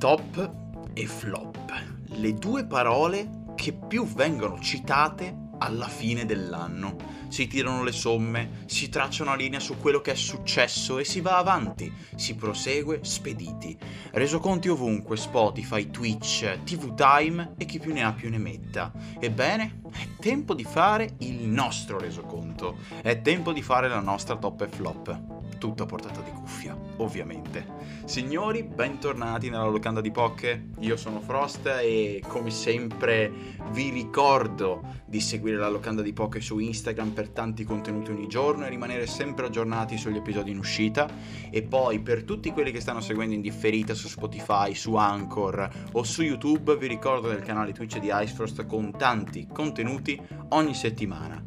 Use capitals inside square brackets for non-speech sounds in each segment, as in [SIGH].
Top e flop, le due parole che più vengono citate alla fine dell'anno. Si tirano le somme, si traccia una linea su quello che è successo e si va avanti, si prosegue spediti. Resoconti ovunque, Spotify, Twitch, TV Time e chi più ne ha più ne metta. Ebbene, è tempo di fare il nostro resoconto, è tempo di fare la nostra top e flop tutto a portata di cuffia, ovviamente. Signori, bentornati nella locanda di Poche. Io sono Frost e come sempre vi ricordo di seguire la locanda di Poche su Instagram per tanti contenuti ogni giorno e rimanere sempre aggiornati sugli episodi in uscita. E poi per tutti quelli che stanno seguendo in differita su Spotify, su Anchor o su YouTube, vi ricordo del canale Twitch di Icefrost con tanti contenuti ogni settimana.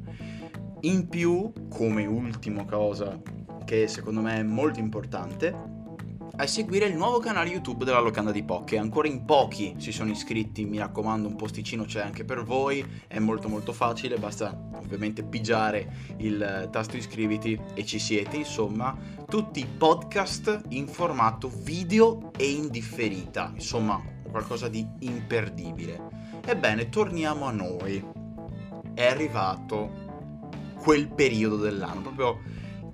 In più, come ultima cosa che secondo me è molto importante, è seguire il nuovo canale YouTube della Locanda di Poche. Ancora in pochi si sono iscritti, mi raccomando, un posticino c'è anche per voi, è molto molto facile, basta ovviamente pigiare il tasto iscriviti e ci siete, insomma, tutti i podcast in formato video e in differita, insomma, qualcosa di imperdibile. Ebbene, torniamo a noi. È arrivato quel periodo dell'anno, proprio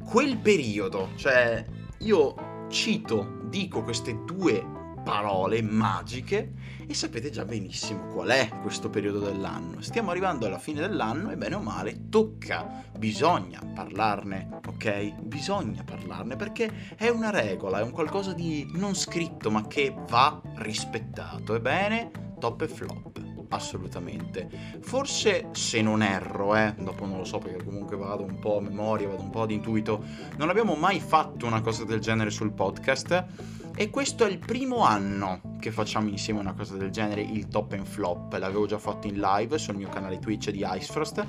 quel periodo, cioè io cito, dico queste due parole magiche e sapete già benissimo qual è questo periodo dell'anno. Stiamo arrivando alla fine dell'anno e bene o male tocca, bisogna parlarne, ok? Bisogna parlarne perché è una regola, è un qualcosa di non scritto ma che va rispettato. Ebbene, top e flop assolutamente. Forse se non erro, eh, dopo non lo so perché comunque vado un po' a memoria, vado un po' ad intuito, non abbiamo mai fatto una cosa del genere sul podcast e questo è il primo anno che facciamo insieme una cosa del genere, il top and flop. L'avevo già fatto in live sul mio canale Twitch di Icefrost,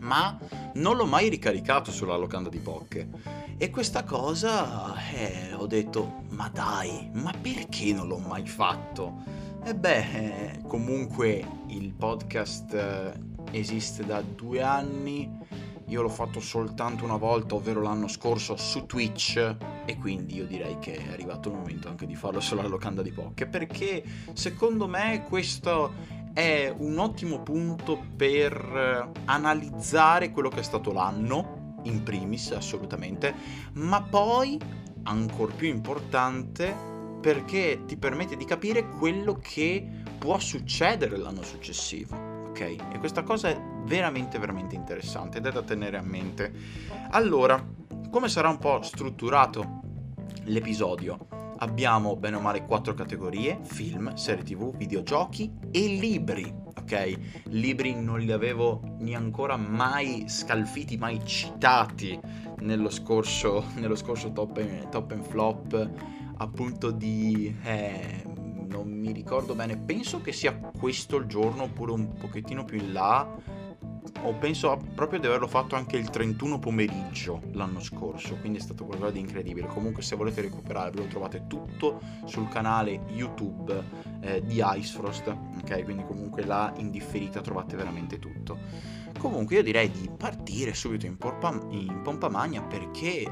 ma non l'ho mai ricaricato sulla locanda di Poche. E questa cosa, eh, ho detto, ma dai, ma perché non l'ho mai fatto? E beh, comunque il podcast eh, esiste da due anni, io l'ho fatto soltanto una volta, ovvero l'anno scorso su Twitch. E quindi io direi che è arrivato il momento anche di farlo sulla locanda di Poche. Perché secondo me questo è un ottimo punto per analizzare quello che è stato l'anno, in primis assolutamente, ma poi, ancora più importante, perché ti permette di capire quello che può succedere l'anno successivo. Ok? E questa cosa è veramente veramente interessante ed è da tenere a mente. Allora, come sarà un po' strutturato l'episodio? Abbiamo bene o male quattro categorie: film, serie tv, videogiochi e libri. Ok? Libri non li avevo neanche mai scalfiti, mai citati nello scorso, [LAUGHS] nello scorso top, and, top and flop appunto di... Eh, non mi ricordo bene, penso che sia questo il giorno oppure un pochettino più in là. O penso proprio di averlo fatto anche il 31 pomeriggio l'anno scorso, quindi è stato qualcosa di incredibile. Comunque se volete recuperarlo trovate tutto sul canale YouTube eh, di Icefrost, ok? Quindi comunque là in differita trovate veramente tutto. Comunque io direi di partire subito in, porpa, in pompa magna perché eh,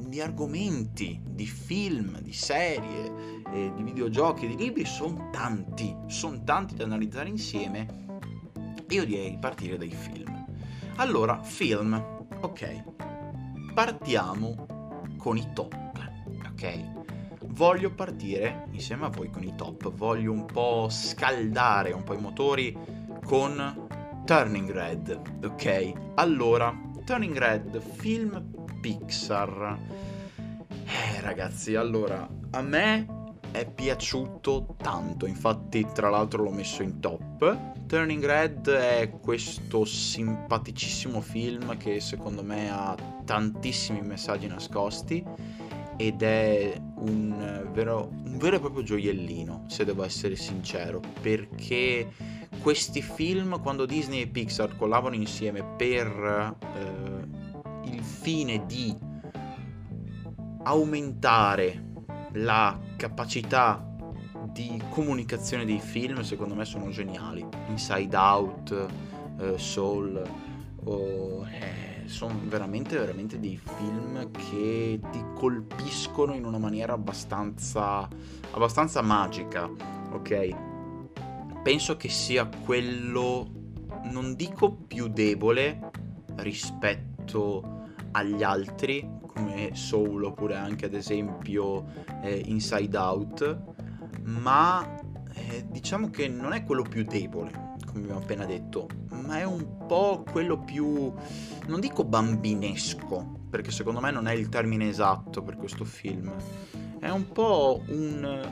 di argomenti, di film, di serie, eh, di videogiochi, di libri sono tanti, sono tanti da analizzare insieme. Io direi di partire dai film. Allora, film, ok. Partiamo con i top, ok? Voglio partire insieme a voi con i top, voglio un po' scaldare un po' i motori con Turning Red, ok? Allora, Turning Red, film Pixar. Eh, ragazzi, allora, a me è piaciuto tanto, infatti tra l'altro l'ho messo in top. Turning Red è questo simpaticissimo film che secondo me ha tantissimi messaggi nascosti ed è un vero, un vero e proprio gioiellino, se devo essere sincero, perché questi film, quando Disney e Pixar collaborano insieme per eh, il fine di aumentare la capacità di comunicazione dei film, secondo me sono geniali. Inside Out, eh, Soul, oh, eh, sono veramente, veramente dei film che ti colpiscono in una maniera abbastanza, abbastanza magica, ok? Penso che sia quello, non dico più debole rispetto agli altri, come Soul oppure anche ad esempio eh, Inside Out, ma eh, diciamo che non è quello più debole, come abbiamo appena detto, ma è un po' quello più, non dico bambinesco, perché secondo me non è il termine esatto per questo film, è un po' un,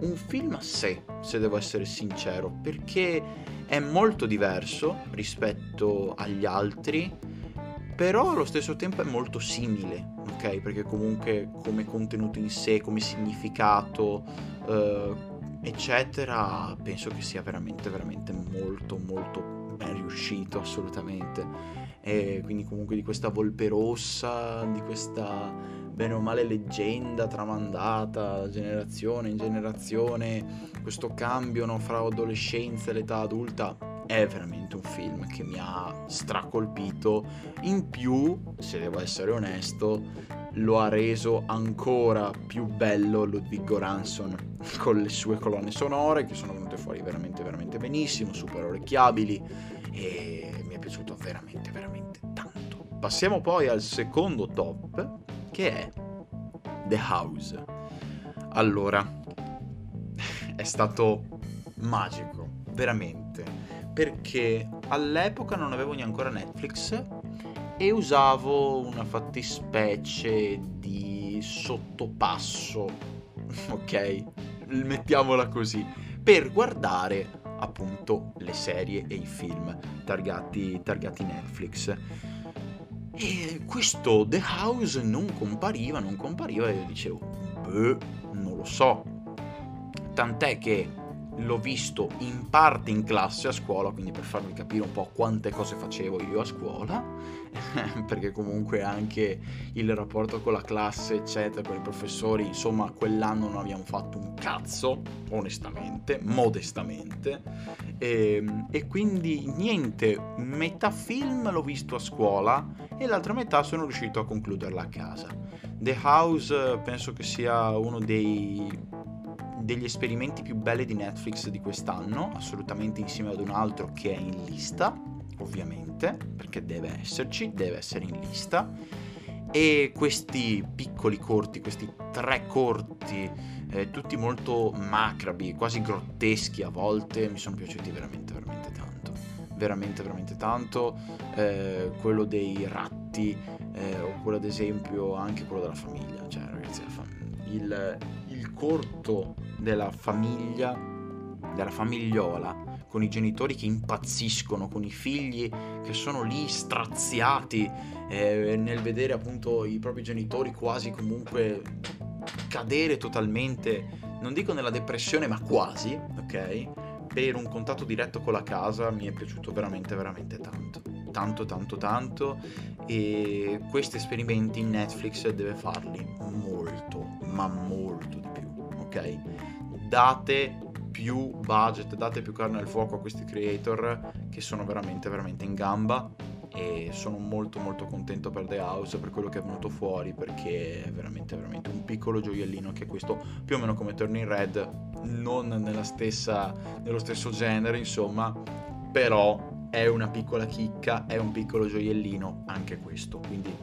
un film a sé, se devo essere sincero, perché è molto diverso rispetto agli altri, però allo stesso tempo è molto simile, ok? Perché comunque come contenuto in sé, come significato, eh, eccetera, penso che sia veramente, veramente molto, molto ben riuscito, assolutamente. E quindi comunque di questa volpe rossa, di questa bene o male leggenda tramandata generazione in generazione, questo cambio no, fra adolescenza e l'età adulta, è veramente un film che mi ha stracolpito. In più, se devo essere onesto, lo ha reso ancora più bello Ludwig Goranson con le sue colonne sonore che sono venute fuori veramente veramente benissimo, super orecchiabili e mi è piaciuto veramente veramente tanto. Passiamo poi al secondo top che è The House. Allora, [LAUGHS] è stato magico, veramente, perché all'epoca non avevo neanche ancora Netflix e usavo una fattispecie di sottopasso, [LAUGHS] ok? Mettiamola così, per guardare appunto le serie e i film targati, targati Netflix. E questo The House non compariva, non compariva e io dicevo, beh, non lo so. Tant'è che l'ho visto in parte in classe a scuola, quindi per farvi capire un po' quante cose facevo io a scuola, [LAUGHS] perché comunque anche il rapporto con la classe, eccetera, con i professori, insomma, quell'anno non abbiamo fatto un cazzo, onestamente, modestamente, e, ehm, e quindi niente, metà film l'ho visto a scuola e l'altra metà sono riuscito a concluderla a casa. The House penso che sia uno dei degli esperimenti più belli di Netflix di quest'anno, assolutamente insieme ad un altro che è in lista, ovviamente, perché deve esserci, deve essere in lista. E questi piccoli corti, questi tre corti, eh, tutti molto macrabi, quasi grotteschi a volte, mi sono piaciuti veramente, veramente tanto. Veramente, veramente tanto. Eh, quello dei ratti, eh, oppure ad esempio anche quello della famiglia. Cioè, ragazzi, il, il corto della famiglia, della famigliola, con i genitori che impazziscono, con i figli che sono lì straziati eh, nel vedere appunto i propri genitori quasi comunque cadere totalmente, non dico nella depressione, ma quasi, ok? Per un contatto diretto con la casa mi è piaciuto veramente, veramente tanto. Tanto, tanto, tanto. E questi esperimenti Netflix deve farli molto, ma molto ok? Date più budget, date più carne al fuoco a questi creator che sono veramente, veramente in gamba e sono molto molto contento per The House per quello che è venuto fuori perché è veramente veramente un piccolo gioiellino che è questo più o meno come Turning Red non nella stessa, nello stesso genere insomma però è una piccola chicca è un piccolo gioiellino anche questo quindi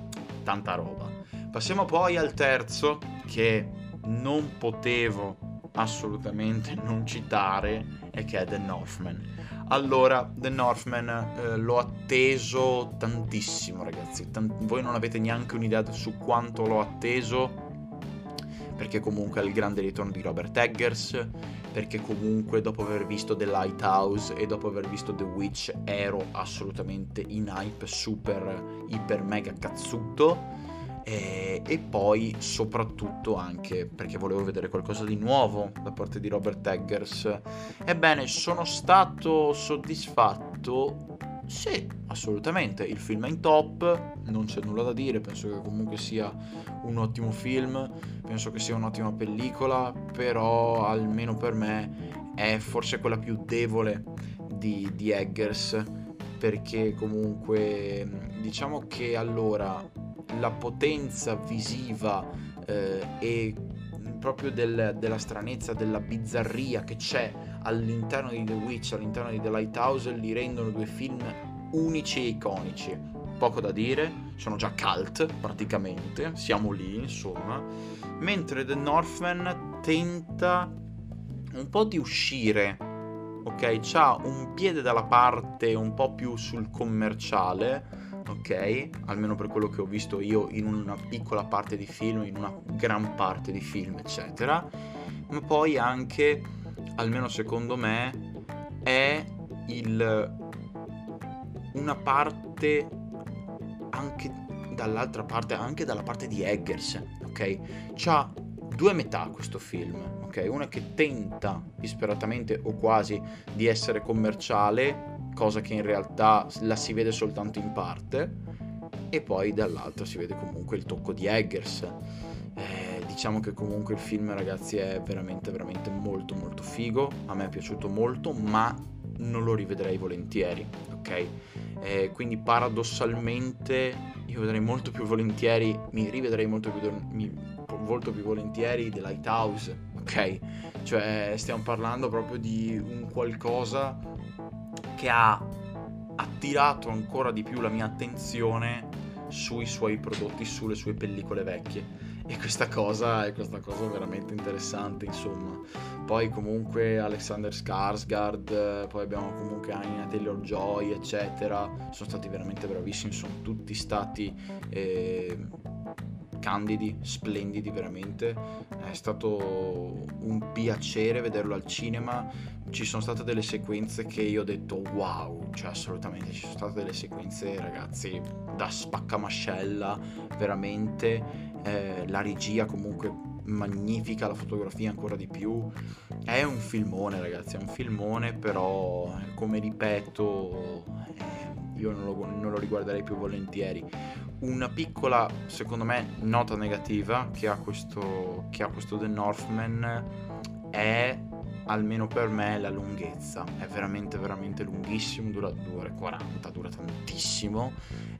tanta roba passiamo poi al terzo che non potevo assolutamente [LAUGHS] non citare e che è The Northman. Allora, The Northman eh, l'ho atteso tantissimo, ragazzi. Tant- voi non avete neanche un'idea su quanto l'ho atteso. Perché comunque è il grande ritorno di Robert Eggers. Perché comunque dopo aver visto The Lighthouse e dopo aver visto The Witch ero assolutamente in hype super, iper, mega cazzuto e, e, poi soprattutto anche perché volevo vedere qualcosa di nuovo da parte di Robert Eggers. Ebbene, sono stato soddisfatto. Sì, assolutamente. Il film è in top, non c'è nulla da dire. Penso che comunque sia un ottimo film. Penso che sia un'ottima pellicola. Però, almeno per me, è forse quella più debole di, di Eggers perché comunque diciamo che allora la potenza visiva eh, e proprio del, della stranezza, della bizzarria che c'è all'interno di The Witch, all'interno di The Lighthouse, li rendono due film unici e iconici. Poco da dire, sono già cult praticamente, siamo lì insomma. Mentre The Northman tenta un po' di uscire, ok? C'ha un piede dalla parte un po' più sul commerciale, ok? Almeno per quello che ho visto io in una piccola parte di film, in una gran parte di film, eccetera. Ma poi anche, almeno secondo me, è il una parte anche dall'altra parte, anche dalla parte di Eggers, ok? C'ha due metà questo film, ok? Una che tenta disperatamente o quasi di essere commerciale, cosa che in realtà la si vede soltanto in parte, e poi dall'altra si vede comunque il tocco di Eggers. Eh, diciamo che comunque il film ragazzi è veramente veramente molto molto figo, a me è piaciuto molto, ma non lo rivedrei volentieri, ok? Eh, quindi paradossalmente io vedrei molto più volentieri, mi rivedrei molto più, mi, molto più volentieri The Lighthouse, ok? Cioè stiamo parlando proprio di un qualcosa che ha attirato ancora di più la mia attenzione sui suoi prodotti, sulle sue pellicole vecchie. E questa cosa è questa cosa veramente interessante insomma. Poi comunque Alexander Skarsgård poi abbiamo comunque Anya Taylor-Joy eccetera. Sono stati veramente bravissimi sono tutti stati eh, candidi, splendidi veramente. È stato un piacere vederlo al cinema. Ci sono state delle sequenze che io ho detto wow, cioè assolutamente ci sono state delle sequenze ragazzi da spaccamascella, veramente. Eh, la regia comunque magnifica, la fotografia ancora di più. È un filmone ragazzi, è un filmone però come ripeto eh, io non lo, non lo riguarderei più volentieri una piccola, secondo me, nota negativa che ha questo, che ha questo The Northman è, almeno per me, la lunghezza. È veramente, veramente lunghissimo, dura 2 ore 40, dura tantissimo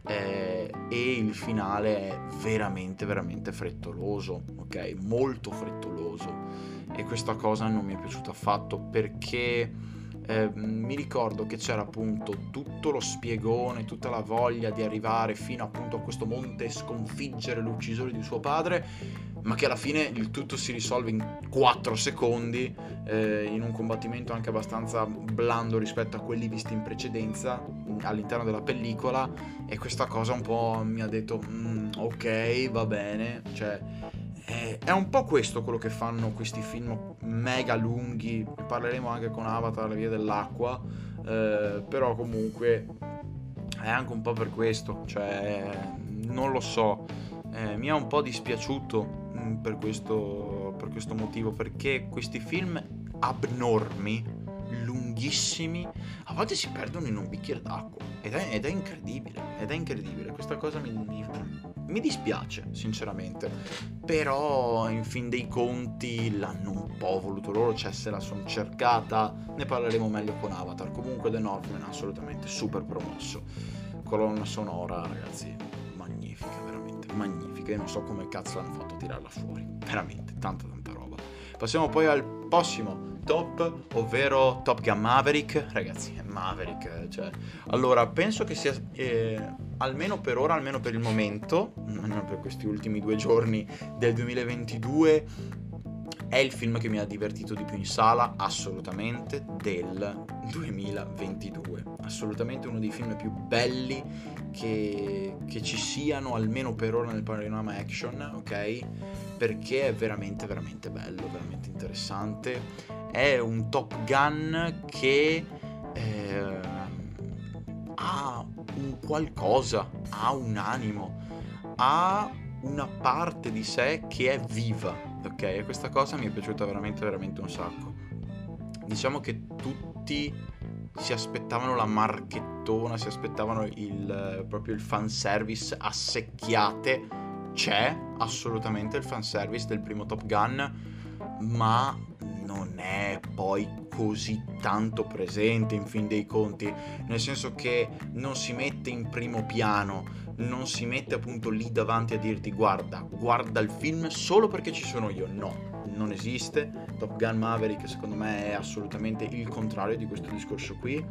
eh, e il finale è veramente, veramente frettoloso, ok? Molto frettoloso. E questa cosa non mi è piaciuta affatto perché eh, mi ricordo che c'era appunto tutto lo spiegone, tutta la voglia di arrivare fino appunto a questo monte e sconfiggere l'uccisore di suo padre, ma che alla fine il tutto si risolve in 4 secondi, eh, in un combattimento anche abbastanza blando rispetto a quelli visti in precedenza all'interno della pellicola e questa cosa un po' mi ha detto mm, ok va bene, cioè è, è, un po' questo quello che fanno questi film mega lunghi, parleremo anche con Avatar, la via dell'acqua, eh, però comunque è anche un po' per questo, cioè non lo so, eh, mi è un po' dispiaciuto mh, per, questo, per questo motivo, perché questi film abnormi, lunghissimi, a volte si perdono in un bicchiere d'acqua. Ed è, ed è incredibile, ed è incredibile, questa cosa mi, mi mi dispiace, sinceramente. Però, in fin dei conti, l'hanno un po' voluto loro, cioè se la sono cercata. Ne parleremo meglio con Avatar. Comunque, The Northman assolutamente super promosso. Colonna sonora, ragazzi, magnifica, veramente magnifica. Io non so come cazzo hanno fatto tirarla fuori. Veramente, tanta, tanta roba. Passiamo poi al prossimo top, ovvero Top Gun Maverick. Ragazzi, è Maverick. Cioè. Allora, penso che sia, eh, almeno per ora, almeno per il momento, almeno per questi ultimi due giorni del 2022, è il film che mi ha divertito di più in sala, assolutamente, del 2022. Assolutamente uno dei film più belli che, che ci siano, almeno per ora, nel panorama action, ok? Perché è veramente, veramente bello, veramente interessante. È un Top Gun che eh, ha un qualcosa, ha un animo, ha una parte di sé che è viva, ok? E questa cosa mi è piaciuta veramente, veramente un sacco. Diciamo che tutti si aspettavano la marchettona, si aspettavano il, proprio il fanservice a secchiate. C'è assolutamente il fanservice del primo Top Gun, ma non è poi così tanto presente in fin dei conti, nel senso che non si mette in primo piano, non si mette appunto lì davanti a dirti guarda, guarda il film solo perché ci sono io, no, non esiste. Top Gun Maverick secondo me è assolutamente il contrario di questo discorso qui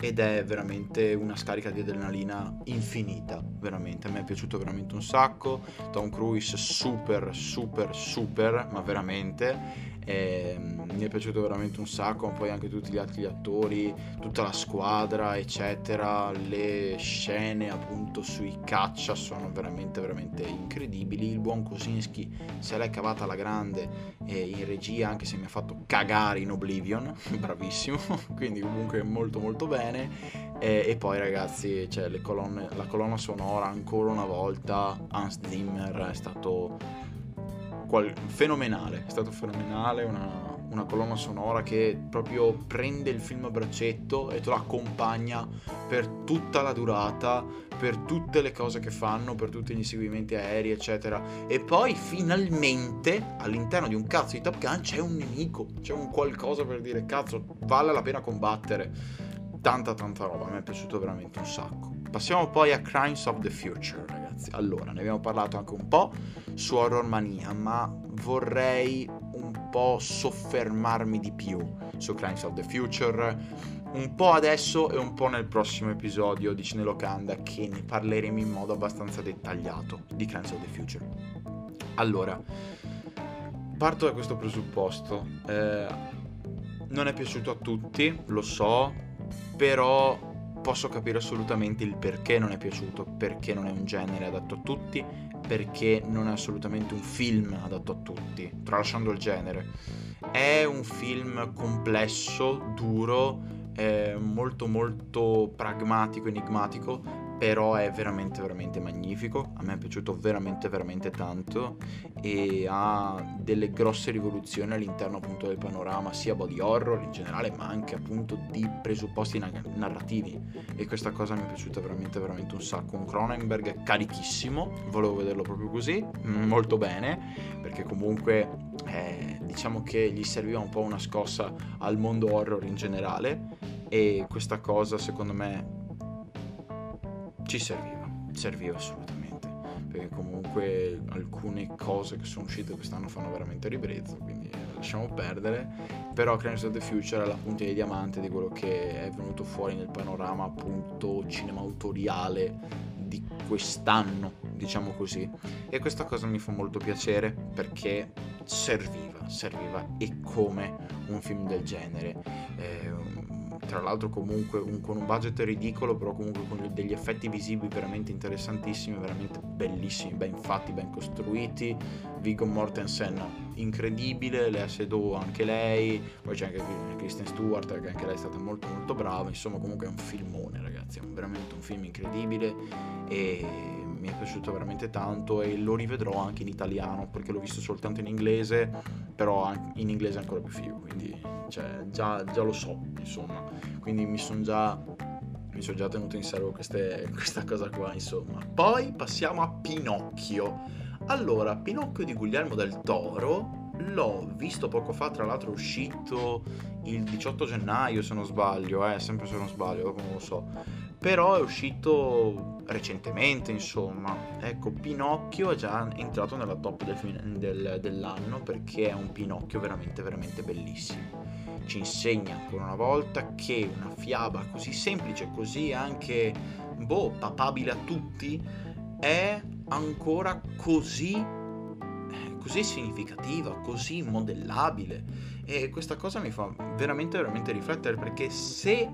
ed è veramente una scarica di adrenalina infinita, veramente, a me è piaciuto veramente un sacco, Tom Cruise super super super, ma veramente. Ehm, mi è piaciuto veramente un sacco, poi anche tutti gli altri attori, tutta la squadra, eccetera, le scene appunto sui caccia sono veramente veramente incredibili. Il buon Kosinski se l'è cavata alla grande eh, in regia, anche se mi ha fatto cagare in Oblivion, [LAUGHS] bravissimo, [LAUGHS] quindi comunque molto molto bene. E, e poi ragazzi, cioè, colonne, la colonna sonora ancora una volta, Hans Zimmer è stato qual- fenomenale, è stato fenomenale, una, una, colonna sonora che proprio prende il film a braccetto e te lo accompagna per tutta la durata, per tutte le cose che fanno, per tutti gli inseguimenti aerei, eccetera. E poi finalmente all'interno di un cazzo di Top Gun c'è un nemico, c'è un qualcosa per dire cazzo, vale la pena combattere. Tanta tanta roba, me è piaciuto veramente un sacco. Passiamo poi a Crimes of the Future, ragazzi. Allora, ne abbiamo parlato anche un po' su Horror Mania, ma vorrei un po' soffermarmi di più su Crimes of the Future, un po' adesso e un po' nel prossimo episodio di Cinelocanda che ne parleremo in modo abbastanza dettagliato di Crimes of the Future. Allora, parto da questo presupposto. Eh, non è piaciuto a tutti, lo so, però posso capire assolutamente il perché non è piaciuto, perché non è un genere adatto a tutti, perché non è assolutamente un film adatto a tutti, tralasciando il genere. È un film complesso, duro, eh, molto molto pragmatico, enigmatico, però è veramente veramente magnifico, a me è piaciuto veramente veramente tanto. E ha delle grosse rivoluzioni all'interno appunto del panorama sia body horror in generale ma anche appunto di presupposti narrativi. E questa cosa mi è piaciuta veramente veramente un sacco, un Cronenberg carichissimo, volevo vederlo proprio così, molto bene. Perché comunque eh, diciamo che gli serviva un po' una scossa al mondo horror in generale. E questa cosa secondo me ci serviva, serviva assolutamente, perché comunque alcune cose che sono uscite quest'anno fanno veramente ribrezzo, quindi lasciamo perdere, però Crimes of the Future è la punta di diamante di quello che è venuto fuori nel panorama appunto cinemautoriale di quest'anno, diciamo così, e questa cosa mi fa molto piacere perché serviva, serviva e come un film del genere. Eh, tra l'altro comunque un, con un budget ridicolo, però comunque con degli effetti visivi veramente interessantissimi, veramente bellissimi, ben fatti, ben costruiti. Viggo Mortensen incredibile, Lea Seydoux anche lei, poi c'è anche Kristen Stewart che anche lei è stata molto molto brava, insomma comunque è un filmone ragazzi, è veramente un film incredibile. E mi è piaciuto veramente tanto e lo rivedrò anche in italiano perché l'ho visto soltanto in inglese, però in inglese è ancora più figo, quindi cioè, già, già lo so, insomma, quindi mi sono già mi sono già tenuto in serbo queste, [LAUGHS] questa cosa qua, insomma. Poi passiamo a Pinocchio. Allora, Pinocchio di Guglielmo del Toro l'ho visto poco fa, tra l'altro è uscito il 18 gennaio se non sbaglio, eh, sempre se non sbaglio, come lo so però è uscito recentemente insomma. Ecco Pinocchio è già entrato nella top del, del, dell'anno perché è un Pinocchio veramente veramente bellissimo. Ci insegna ancora una volta che una fiaba così semplice così anche boh papabile a tutti è ancora così così significativa, così modellabile. E questa cosa mi fa veramente veramente riflettere perché se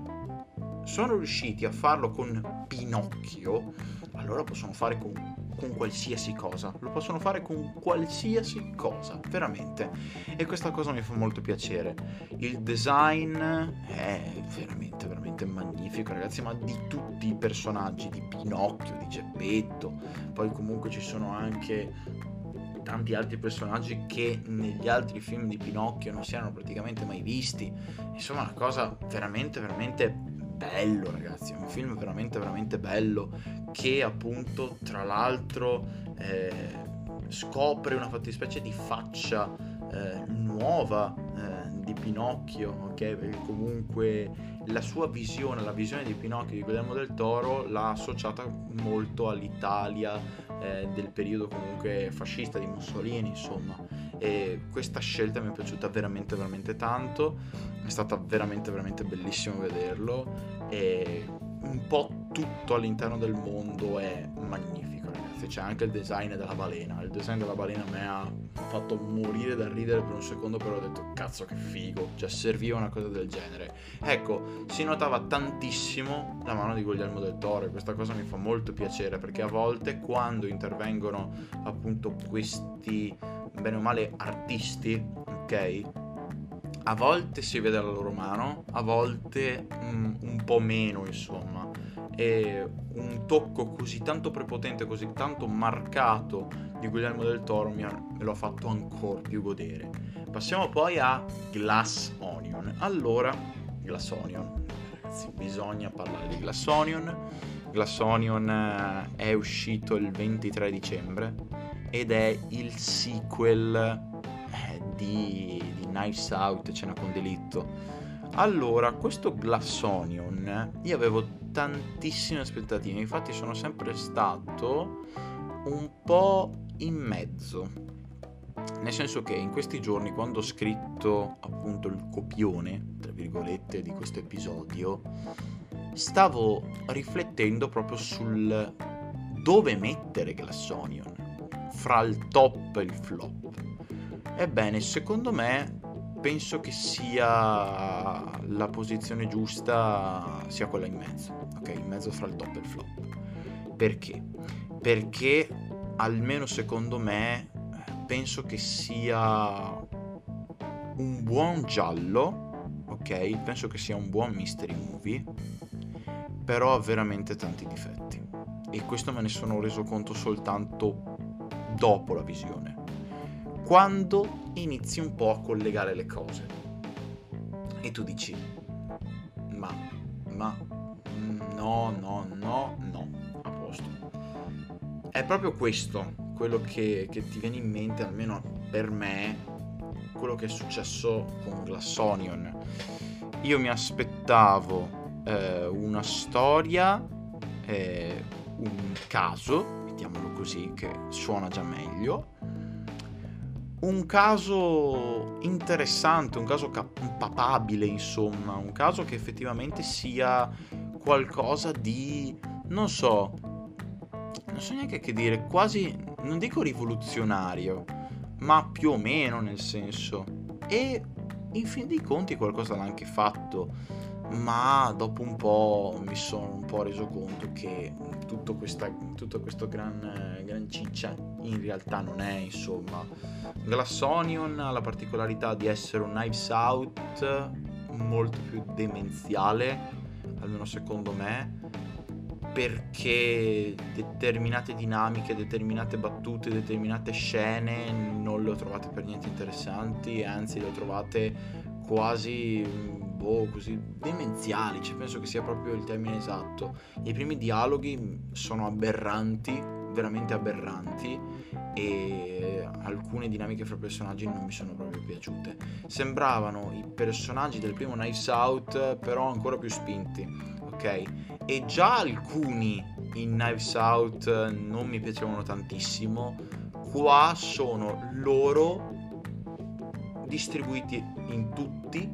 sono riusciti a farlo con Pinocchio, allora possono fare con, con, qualsiasi cosa. Lo possono fare con qualsiasi cosa, veramente. E questa cosa mi fa molto piacere. Il design è veramente, veramente magnifico, ragazzi, ma di tutti i personaggi, di Pinocchio, di Geppetto. Poi comunque ci sono anche tanti altri personaggi che negli altri film di Pinocchio non si erano praticamente mai visti. Insomma, una cosa veramente, veramente bello ragazzi, è un film veramente veramente bello che appunto tra l'altro eh, scopre una fattispecie di faccia eh, nuova eh, Pinocchio, ok? Perché comunque la sua visione, la visione di Pinocchio di Guillermo del Toro l'ha associata molto all'Italia eh, del periodo comunque fascista di Mussolini, insomma. E questa scelta mi è piaciuta veramente, veramente tanto. È stata veramente, veramente bellissimo vederlo. E un po' tutto all'interno del mondo è magnifico ragazzi, c'è anche il design della balena. Il design della balena me ha fatto morire da ridere per un secondo, però ho detto cazzo che figo, cioè serviva una cosa del genere. Ecco, si notava tantissimo la mano di Guglielmo del Toro e questa cosa mi fa molto piacere perché a volte quando intervengono appunto questi bene o male artisti, ok? A volte si vede la loro mano, a volte mm, un po' meno, insomma e un tocco così tanto prepotente, così tanto marcato di Guillermo del Toro mi ha, me lo ha fatto ancora più godere. Passiamo poi a Glass Onion. Allora, Glass Onion, ragazzi, bisogna parlare di Glass Onion. Glass Onion eh, è uscito il 23 dicembre ed è il sequel eh, di, di Knives Out, Cena con delitto. Allora, questo Glass Onion, io avevo tantissime aspettative, infatti sono sempre stato un po' in mezzo. Nel senso che in questi giorni, quando ho scritto appunto il copione, tra virgolette, di questo episodio, stavo riflettendo proprio sul dove mettere Glassonion, fra il top e il flop. Ebbene, secondo me penso che sia la posizione giusta sia quella in mezzo, ok? In mezzo fra il top e il flop. Perché? Perché almeno secondo me penso che sia un buon giallo, ok? Penso che sia un buon mystery movie, però ha veramente tanti difetti. E questo me ne sono reso conto soltanto dopo la visione quando inizi un po' a collegare le cose. E tu dici, ma, ma, no, no, no, no, a posto. È proprio questo quello che, che ti viene in mente, almeno per me, quello che è successo con Glassonion. Io mi aspettavo eh, una storia, eh, un caso, mettiamolo così, che suona già meglio, un caso interessante, un caso cap- papabile, insomma, un caso che effettivamente sia qualcosa di, non so, non so neanche che dire, quasi, non dico rivoluzionario, ma più o meno nel senso. E in fin dei conti qualcosa l'ha anche fatto, ma dopo un po' mi sono un po' reso conto che tutto, questa, tutto questo gran, gran ciccia in realtà non è, insomma. Glass Onion ha la particolarità di essere un Knives Out molto più demenziale, almeno secondo me, perché determinate dinamiche, determinate battute, determinate scene non le ho trovate per niente interessanti, anzi le ho trovate quasi boh, così demenziali, cioè penso che sia proprio il termine esatto. I primi dialoghi sono aberranti, veramente aberranti e alcune dinamiche fra personaggi non mi sono proprio piaciute. Sembravano i personaggi del primo Knives Out, però ancora più spinti, ok? E già alcuni in Knives Out non mi piacevano tantissimo. Qua sono loro distribuiti in tutti,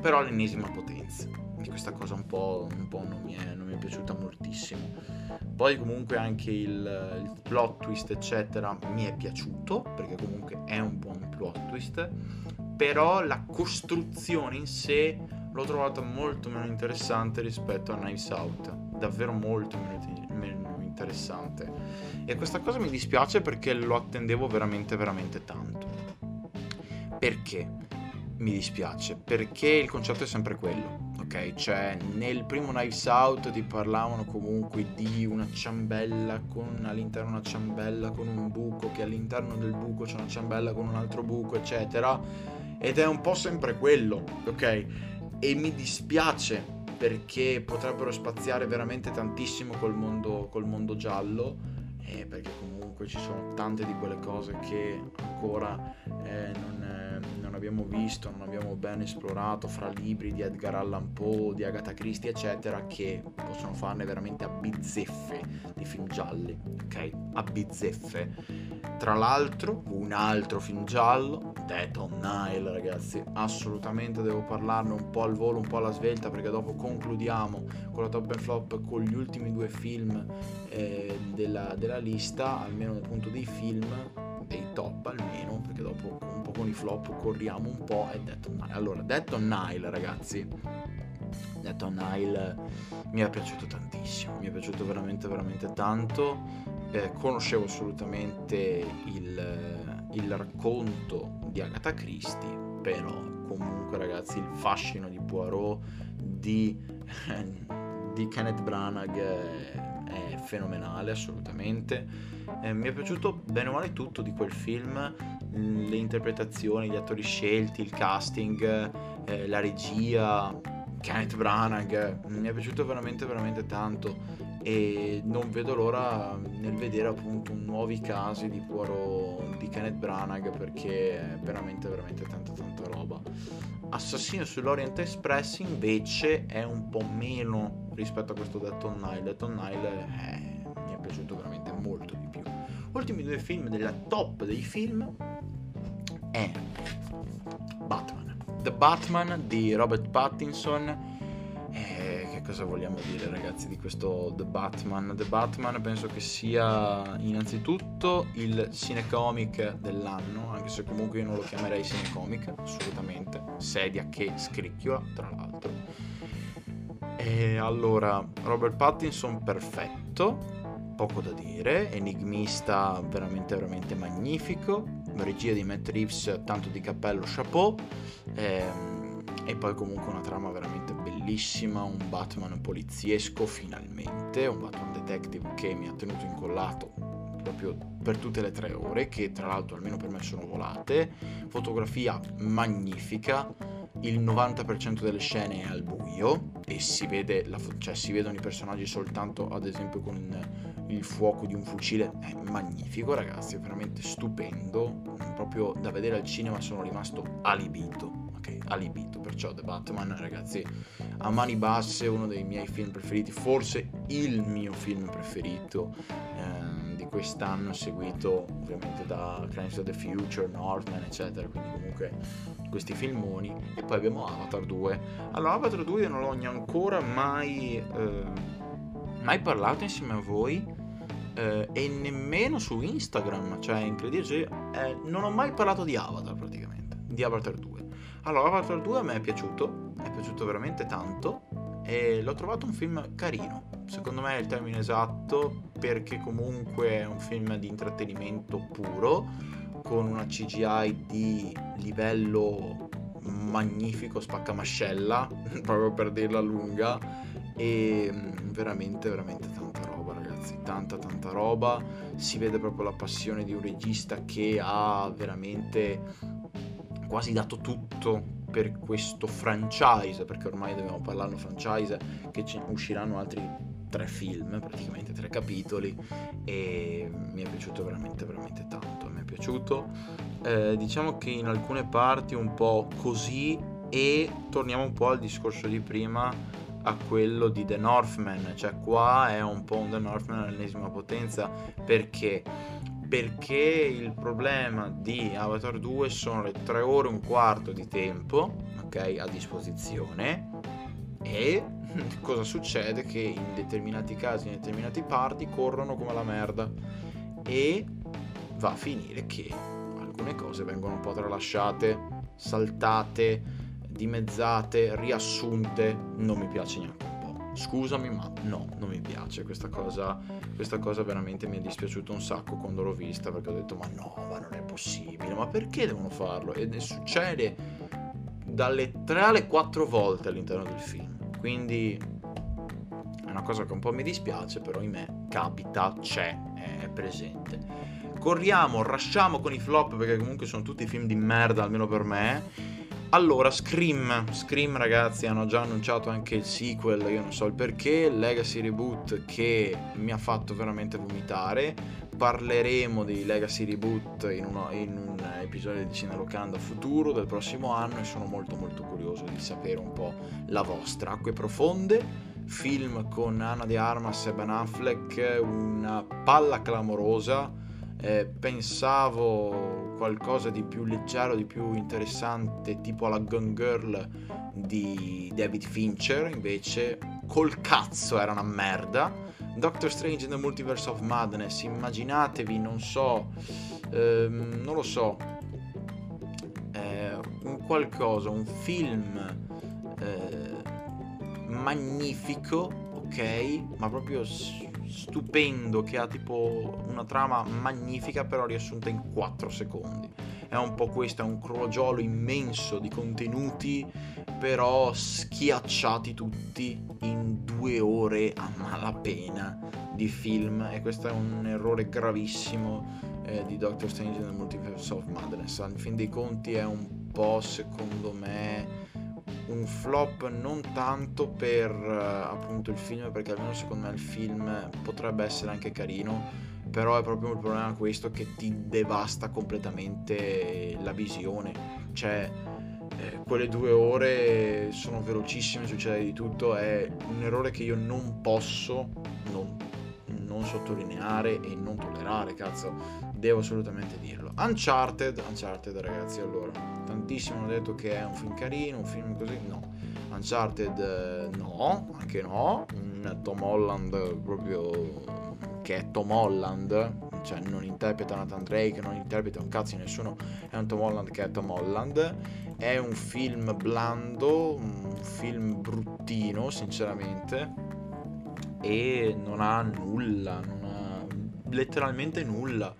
però all'ennesima potenza. E questa cosa un po', un po non, mi è, non, mi è, piaciuta moltissimo. Poi comunque anche il, il plot twist, eccetera, mi è piaciuto, perché comunque è un buon plot twist, però la costruzione in sé l'ho trovata molto meno interessante rispetto a Knives Out, davvero molto meno, meno interessante. E questa cosa mi dispiace perché lo attendevo veramente, veramente tanto. Perché? Mi dispiace, perché il concetto è sempre quello, ok? Cioè, nel primo Knives Out ti parlavano comunque di una ciambella con all'interno una ciambella con un buco, che all'interno del buco c'è una ciambella con un altro buco, eccetera. Ed è un po' sempre quello, ok? E mi dispiace perché potrebbero spaziare veramente tantissimo col mondo, col mondo giallo, eh, perché comunque ci sono tante di quelle cose che ancora eh, non abbiamo visto, non abbiamo ben esplorato fra libri di Edgar Allan Poe, di Agatha Christie, eccetera, che possono farne veramente a bizzeffe di film gialli, ok? A bizzeffe. Tra l'altro, un altro film giallo, Dead on Nile, ragazzi, assolutamente devo parlarne un po' al volo, un po' alla svelta, perché dopo concludiamo con la top and flop con gli ultimi due film eh, della, della lista, almeno dal punto dei film dei top almeno, perché dopo con i flop corriamo un po' e Death on Nile. Allora, Death on Nile, ragazzi, Death on Nile mi è piaciuto tantissimo, mi è piaciuto veramente veramente tanto. Eh, conoscevo assolutamente il, il racconto di Agatha Christie, però comunque ragazzi il fascino di Poirot, di, [LAUGHS] di Kenneth Branagh è fenomenale assolutamente eh, mi è piaciuto bene o male tutto di quel film, le interpretazioni, gli attori scelti, il casting, eh, la regia, Kenneth Branagh, mi è piaciuto veramente veramente tanto e non vedo l'ora nel vedere appunto nuovi casi di Poirot di Kenneth Branagh perché è veramente veramente tanta tanta roba. Assassino sull'Orient Express invece è un po' meno rispetto a questo Death on Nile. Death on Nile è piaciuto veramente molto di più. Ultimi due film della top dei film è Batman. The Batman di Robert Pattinson. Cosa vogliamo dire ragazzi di questo The Batman? The Batman penso che sia innanzitutto il cinecomic dell'anno, anche se comunque io non lo chiamerei cinecomic, assolutamente. Sedia che scricchiola, tra l'altro. E allora, Robert Pattinson perfetto, poco da dire, enigmista veramente veramente magnifico, regia di Matt Reeves, tanto di cappello, chapeau, ehm, e poi comunque una trama veramente bellissima, un Batman poliziesco finalmente, un Batman detective che mi ha tenuto incollato proprio per tutte le tre ore, che tra l'altro almeno per me sono volate, fotografia magnifica, il 90% delle scene è al buio e si, la, cioè, si vedono i personaggi soltanto ad esempio con il fuoco di un fucile. È magnifico ragazzi, è veramente stupendo, proprio da vedere al cinema sono rimasto alibito, ok, alibito, perciò The Batman ragazzi a mani basse uno dei miei film preferiti, forse il mio film preferito eh, di quest'anno, seguito ovviamente da Crimes of the Future, Northman eccetera, quindi comunque questi filmoni e poi abbiamo Avatar 2. Allora Avatar 2 io non l'ho ancora mai... Eh, mai parlato insieme a voi eh, e nemmeno su Instagram, cioè incredibile, eh, non ho mai parlato di Avatar praticamente, di Avatar 2. Allora, Avatar 2 a me è piaciuto, è piaciuto veramente tanto e l'ho trovato un film carino, secondo me è il termine esatto perché comunque è un film di intrattenimento puro, con una CGI di livello magnifico, spaccamascella, [LAUGHS] proprio per dirla lunga, e mm, veramente, veramente tanta roba ragazzi, tanta tanta roba, si vede proprio la passione di un regista che ha veramente quasi dato tutto per questo franchise, perché ormai dobbiamo parlare franchise, che usciranno altri tre film, praticamente tre capitoli, e mi è piaciuto veramente, veramente tanto, mi è piaciuto. Eh, diciamo che in alcune parti un po' così e torniamo un po' al discorso di prima a quello di The Northman, cioè qua è un po' un The Northman all'ennesima potenza perché perché il problema di Avatar 2 sono le 3 ore e un quarto di tempo ok a disposizione. E [LAUGHS] cosa succede? Che in determinati casi in determinati parti corrono come la merda. E va a finire che alcune cose vengono un po' tralasciate saltate dimezzate, riassunte, non mi piace neanche. Scusami, ma no, non mi piace questa cosa. Questa cosa veramente mi è dispiaciuta un sacco quando l'ho vista perché ho detto ma no, ma non è possibile, ma perché devono farlo? E succede dalle 3 alle 4 volte all'interno del film. Quindi è una cosa che un po' mi dispiace, però in me capita, c'è, è presente. Corriamo, rasciamo con i flop perché comunque sono tutti film di merda, almeno per me Allora, Scream, Scream ragazzi hanno già annunciato anche il sequel, io non so il perché, Legacy Reboot che mi ha fatto veramente vomitare, parleremo di Legacy Reboot in, uno, in un episodio di Cinelocanda futuro del prossimo anno e sono molto molto curioso di sapere un po' la vostra. Acque profonde, film con Anna De Armas e Ben Affleck, una palla clamorosa, eh, pensavo qualcosa di più leggero, di più interessante, tipo la Gun Girl di David Fincher, invece col cazzo era una merda. Doctor Strange in the Multiverse of Madness, immaginatevi, non so, ehm, non lo so, eh, un qualcosa, un film eh, magnifico, ok, ma proprio stupendo che ha tipo una trama magnifica però riassunta in 4 secondi. È un po' questo, è un crogiolo immenso di contenuti però schiacciati tutti in due ore a malapena di film e questo è un errore gravissimo eh, di Doctor Strange nel Multiverse of Madness. Al fin dei conti è un po' secondo me un flop non tanto per uh, appunto il film, perché almeno secondo me il film potrebbe essere anche carino, però è proprio il problema questo che ti devasta completamente la visione. Cioè, eh, quelle due ore sono velocissime, succede di tutto, è un errore che io non posso non, non sottolineare e non tollerare, cazzo devo assolutamente dirlo. Uncharted, Uncharted ragazzi, allora, tantissimi hanno detto che è un film carino, un film così, no. Uncharted eh, no, anche no, un Tom Holland proprio che è Tom Holland, cioè non interpreta Nathan Drake, non interpreta un cazzo nessuno, è un Tom Holland che è Tom Holland, è un film blando, un film bruttino sinceramente e non ha nulla, non letteralmente nulla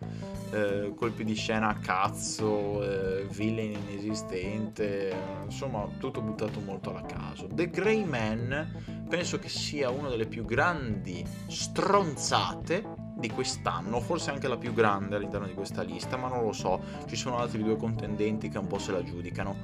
eh, colpi di scena a cazzo, eh, villain inesistente, insomma tutto buttato molto alla caso. The Grey Man penso che sia una delle più grandi stronzate di quest'anno, forse anche la più grande all'interno di questa lista, ma non lo so, ci sono altri due contendenti che un po' se la giudicano.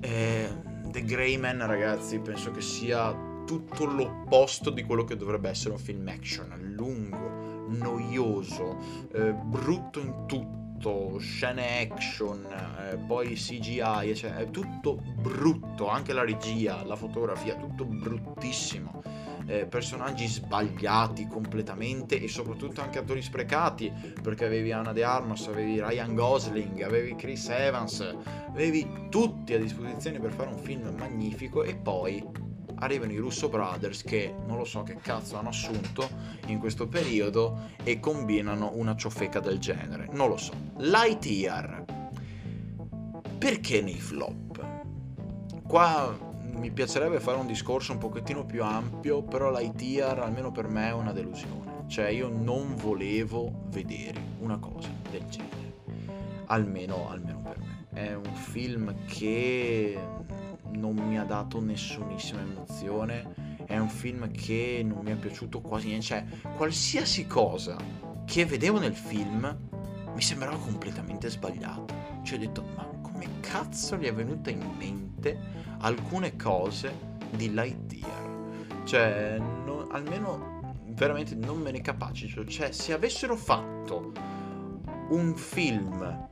Eh, The Grey Man ragazzi penso che sia tutto l'opposto di quello che dovrebbe essere un film action, lungo, noioso, eh, brutto in tutto, scene action, eh, poi CGI, cioè, è tutto brutto, anche la regia, la fotografia, tutto bruttissimo. Eh, personaggi sbagliati completamente e soprattutto anche attori sprecati perché avevi Anna De Armas, avevi Ryan Gosling, avevi Chris Evans, avevi tutti a disposizione per fare un film magnifico e poi arrivano i Russo Brothers che non lo so che cazzo hanno assunto in questo periodo e combinano una ciofeca del genere. Non lo so. Lightyear. Perché nei flop? Qua mi piacerebbe fare un discorso un pochettino più ampio, però Lightyear almeno per me è una delusione. Cioè io non volevo vedere una cosa del genere. Almeno, almeno per me. È un film che non mi ha dato nessunissima emozione. È un film che non mi è piaciuto quasi niente. Cioè, qualsiasi cosa che vedevo nel film mi sembrava completamente sbagliato. Cioè, ho detto, ma come cazzo gli è venuta in mente alcune cose di Lightyear? Cioè, no, almeno veramente non me ne capacito. Cioè, se avessero fatto un film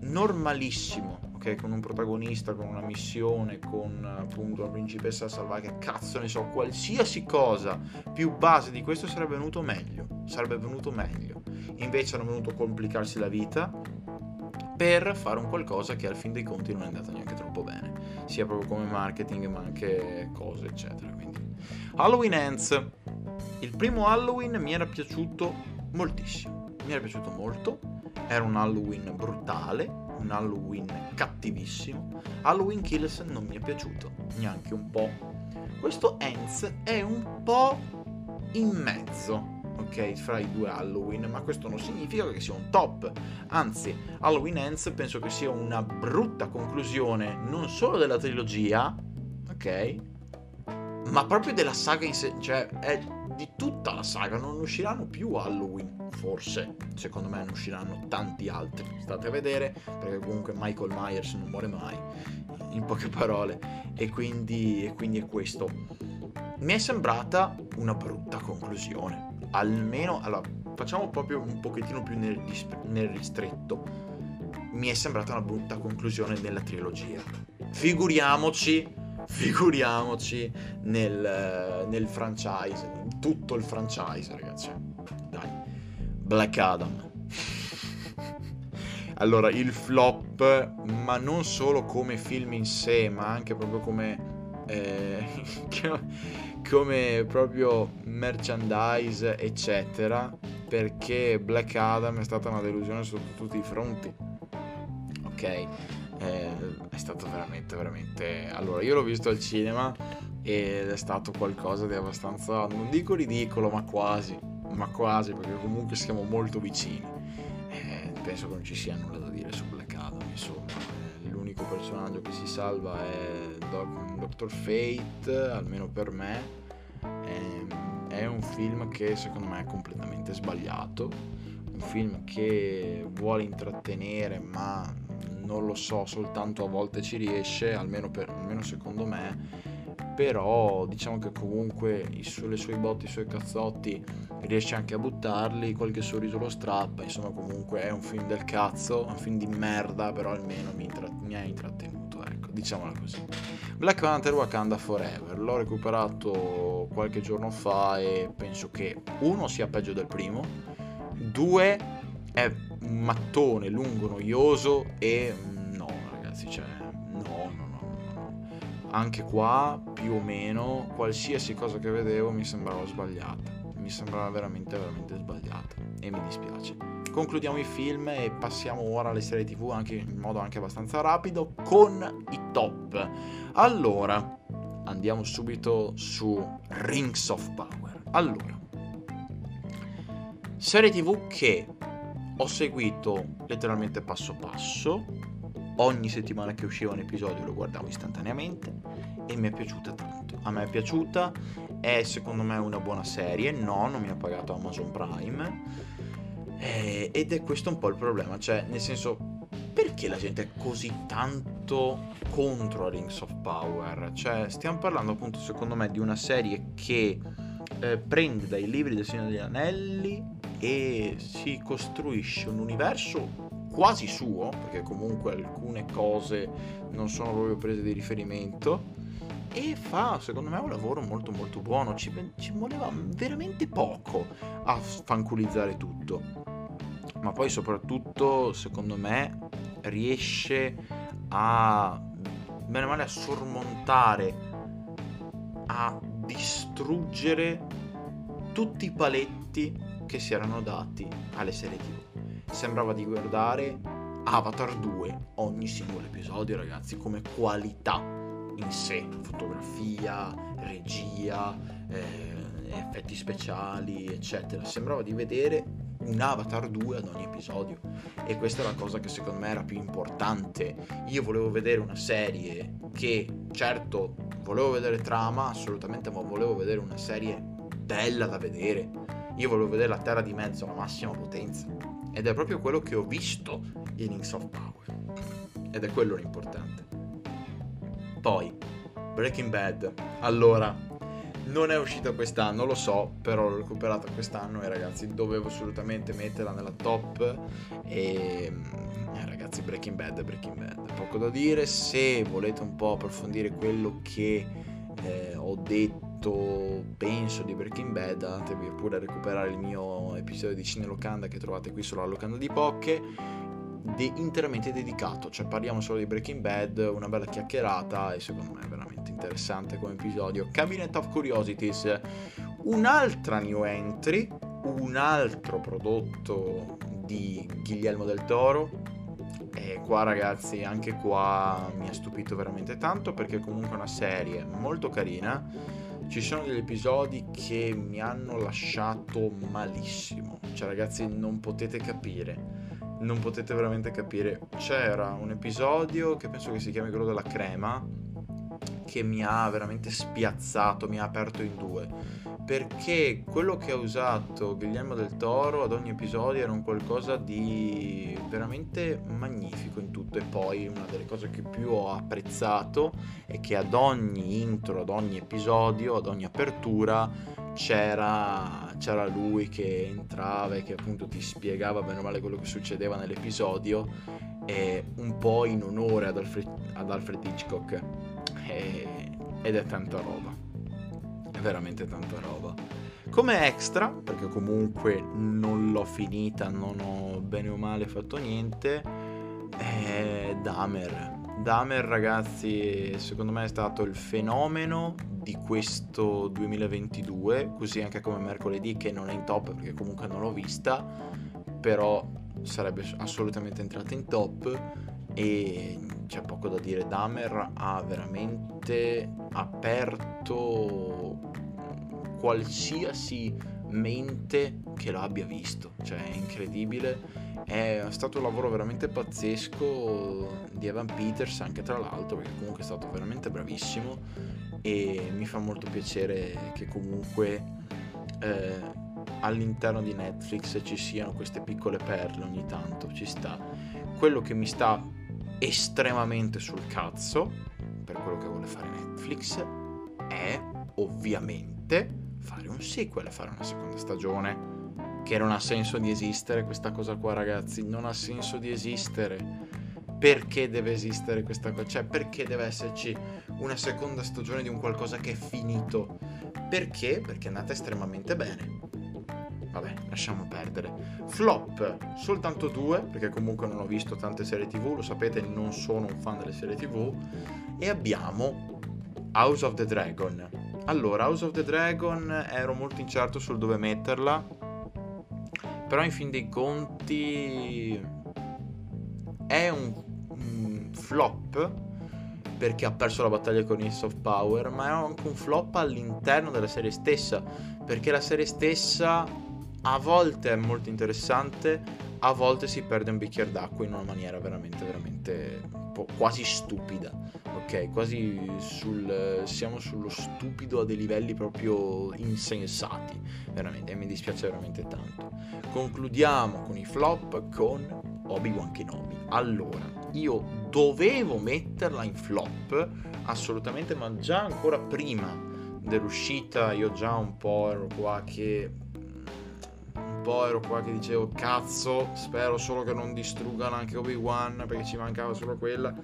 normalissimo ok? Con un protagonista, con una missione, con appunto una principessa da salvare, che cazzo ne so, qualsiasi cosa più base di questo sarebbe venuto meglio, sarebbe venuto meglio. Invece hanno venuto complicarsi la vita per fare un qualcosa che al fin dei conti non è andato neanche troppo bene, sia proprio come marketing ma anche cose eccetera. Quindi Halloween Ends. Il primo Halloween mi era piaciuto moltissimo, mi era piaciuto molto, era un Halloween brutale, un Halloween cattivissimo. Halloween Kills non mi è piaciuto neanche un po'. Questo Ends è un po' in mezzo, ok, fra i due Halloween, ma questo non significa che sia un top. Anzi, Halloween Ends penso che sia una brutta conclusione non solo della trilogia, ok, ma proprio della saga in sé, cioè è di tutta la saga, non usciranno più Halloween, forse, secondo me ne usciranno tanti altri, state a vedere, perché comunque Michael Myers non muore mai, in poche parole, e quindi, e quindi è questo. Mi è sembrata una brutta conclusione, almeno, allora, facciamo proprio un pochettino più nel, nel ristretto, mi è sembrata una brutta conclusione della trilogia. Figuriamoci figuriamoci nel, nel franchise, in tutto il franchise, ragazzi. Dai, Black Adam. [LAUGHS] allora, il flop, ma non solo come film in sé, ma anche proprio come... Eh, [LAUGHS] come proprio merchandise, eccetera, perché Black Adam è stata una delusione sotto tutti i fronti. Ok? Eh, è stato veramente, veramente... Allora, io l'ho visto al cinema ed è stato qualcosa di abbastanza, non dico ridicolo, ma quasi, ma quasi, perché comunque siamo molto vicini. Eh, penso che non ci sia nulla da dire su Black Adam, insomma. Eh, l'unico personaggio che si salva è Doc- Dr. Fate, almeno per me. Eh, è un film che secondo me è completamente sbagliato. Un film che vuole intrattenere, ma non lo so, soltanto a volte ci riesce, almeno, per, almeno secondo me, però diciamo che comunque i su- le sue botti, i suoi cazzotti riesce anche a buttarli, qualche sorriso lo strappa, insomma comunque è un film del cazzo, un film di merda, però almeno mi, intra- mi ha intrattenuto, ecco, diciamola così. Black Panther Wakanda Forever, l'ho recuperato qualche giorno fa e penso che uno sia peggio del primo, due è un mattone lungo, noioso e mm, no, ragazzi, cioè no, no, no, no. Anche qua, più o meno, qualsiasi cosa che vedevo mi sembrava sbagliata. Mi sembrava veramente, veramente sbagliata. E mi dispiace. Concludiamo i film e passiamo ora alle serie tv anche in modo anche abbastanza rapido con i top. Allora, andiamo subito su Rings of Power. Allora, serie tv che ho seguito letteralmente passo passo, ogni settimana che usciva un episodio lo guardavo istantaneamente e mi è piaciuta tanto. A me è piaciuta, è secondo me una buona serie, no, non mi ha pagato Amazon Prime eh, ed è questo un po' il problema, cioè nel senso perché la gente è così tanto contro Rings of Power? Cioè stiamo parlando appunto secondo me di una serie che eh, prende dai libri del Signore degli Anelli e si costruisce un universo quasi suo, perché comunque alcune cose non sono proprio prese di riferimento, e fa secondo me un lavoro molto molto buono, ci, ci voleva veramente poco a fanculizzare tutto, ma poi soprattutto secondo me riesce a bene male a sormontare, a distruggere tutti i paletti che si erano dati alle serie tv. Sembrava di guardare Avatar 2 ogni singolo episodio, ragazzi, come qualità in sé, fotografia, regia, eh, effetti speciali, eccetera. Sembrava di vedere un Avatar 2 ad ogni episodio e questa è la cosa che secondo me era più importante. Io volevo vedere una serie che, certo, volevo vedere trama, assolutamente, ma volevo vedere una serie bella da vedere io volevo vedere la Terra di mezzo alla massima potenza. Ed è proprio quello che ho visto in Rings of Power. Ed è quello l'importante. Poi, Breaking Bad. Allora, non è uscita quest'anno, lo so, però l'ho recuperata quest'anno e ragazzi dovevo assolutamente metterla nella top e eh, ragazzi Breaking Bad, Breaking Bad, poco da dire, se volete un po' approfondire quello che eh, ho detto detto penso di Breaking Bad andatevi pure a recuperare il mio episodio di Cine Locanda che trovate qui sulla Locanda di Pocche de- interamente dedicato. Cioè parliamo solo di Breaking Bad una bella chiacchierata e secondo me è veramente interessante come episodio Cabinet of Curiosities un'altra new entry un altro prodotto di Guillermo del Toro e qua ragazzi, anche qua mi ha stupito veramente tanto perché comunque è una serie molto carina ci sono degli episodi che mi hanno lasciato malissimo. Cioè, ragazzi, non potete capire. Non potete veramente capire. C'era un episodio che penso che si chiami quello della crema. Che mi ha veramente spiazzato, mi ha aperto in due. Perché quello che ha usato Guillermo del Toro ad ogni episodio era un qualcosa di veramente magnifico in tutto. E poi una delle cose che più ho apprezzato è che ad ogni intro, ad ogni episodio, ad ogni apertura c'era, c'era lui che entrava e che appunto ti spiegava bene o male quello che succedeva nell'episodio e un po' in onore ad Alfred, ad Alfred Hitchcock e, ed è tanta roba. È veramente tanta roba. Come extra perché comunque non l'ho finita non ho bene o male fatto niente è Dahmer. Dahmer ragazzi secondo me è stato il fenomeno di questo 2022, così anche come mercoledì che non è in top perché comunque non l'ho vista, però sarebbe assolutamente entrata in top. E c'è poco da dire. Damer ha veramente aperto qualsiasi mente che lo abbia visto, cioè è incredibile. È stato un lavoro veramente pazzesco di Evan Peters, anche tra l'altro, perché comunque è stato veramente bravissimo e mi fa molto piacere che comunque eh, all'interno di Netflix ci siano queste piccole perle ogni tanto, ci sta. Quello che mi sta estremamente sul cazzo per quello che vuole fare Netflix è ovviamente fare un sequel, fare una seconda stagione che non ha senso di esistere questa cosa qua ragazzi, non ha senso di esistere perché deve esistere questa cosa, cioè perché deve esserci una seconda stagione di un qualcosa che è finito. Perché? Perché è andata estremamente bene. Vabbè, lasciamo perdere. Flop, soltanto due, perché comunque non ho visto tante serie tv, lo sapete, non sono un fan delle serie tv. E abbiamo House of the Dragon. Allora, House of the Dragon ero molto incerto sul dove metterla, però in fin dei conti è un flop perché ha perso la battaglia con il soft power, ma è anche un flop all'interno della serie stessa, perché la serie stessa a volte è molto interessante, a volte si perde un bicchiere d'acqua in una maniera veramente, veramente quasi stupida. Ok, quasi sul, siamo sullo stupido a dei livelli proprio insensati, veramente, e mi dispiace veramente tanto. Concludiamo con i flop con Obi-Wan Kenobi. Allora, io dovevo metterla in flop assolutamente, ma già ancora prima dell'uscita io già un po' ero qua che un po' ero qua che dicevo cazzo, spero solo che non distruggano anche Obi-Wan perché ci mancava solo quella.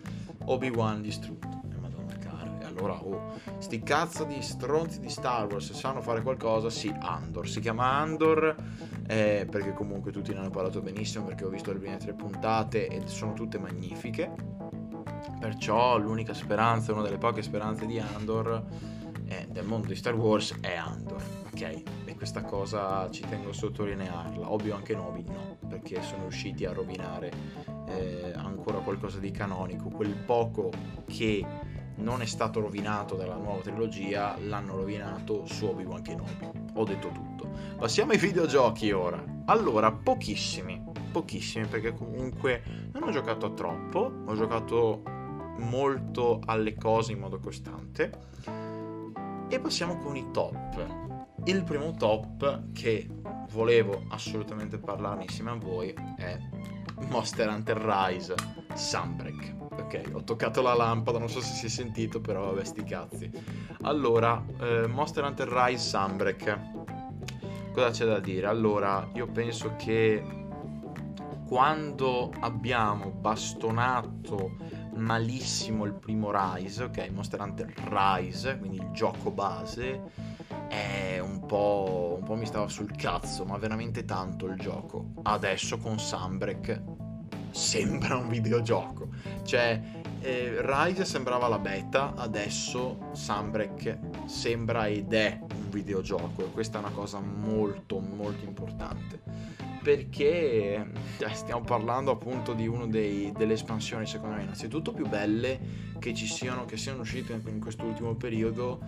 Obi-Wan distrutto. E eh, madonna cara. E allora, oh, sti cazzo di stronzi di Star Wars sanno fare qualcosa, sì, Andor. Si chiama Andor eh, perché comunque tutti ne hanno parlato benissimo perché ho visto le prime tre puntate e sono tutte magnifiche. Perciò l'unica speranza, una delle poche speranze di Andor eh, del mondo di Star Wars è Andor, ok? Questa cosa ci tengo a sottolinearla. Ovvio anche Nobi no, perché sono riusciti a rovinare eh, ancora qualcosa di canonico, quel poco che non è stato rovinato dalla nuova trilogia, l'hanno rovinato su Obi-Wan Kenobi. Ho detto tutto. Passiamo ai videogiochi ora. Allora, pochissimi, pochissimi perché comunque non ho giocato a troppo, ho giocato molto alle cose in modo costante. E passiamo con i top. Il primo top che volevo assolutamente parlarne insieme a voi è Monster Hunter Rise Sunbreak ok, ho toccato la lampada, non so se si è sentito, però vabbè, sti cazzi. Allora, eh, Monster Hunter Rise Sunbreak. Cosa c'è da dire? Allora, io penso che quando abbiamo bastonato malissimo il primo Rise, ok, Monster Hunter Rise, quindi il gioco base, è un po', un po' mi stava sul cazzo, ma veramente tanto il gioco. Adesso con Sunbreak sembra un videogioco. Cioè, eh, Rise sembrava la beta, adesso Sunbreak sembra ed è un videogioco e questa è una cosa molto molto importante perché eh, stiamo parlando appunto di una delle espansioni secondo me innanzitutto più belle che ci siano che siano uscite in quest'ultimo periodo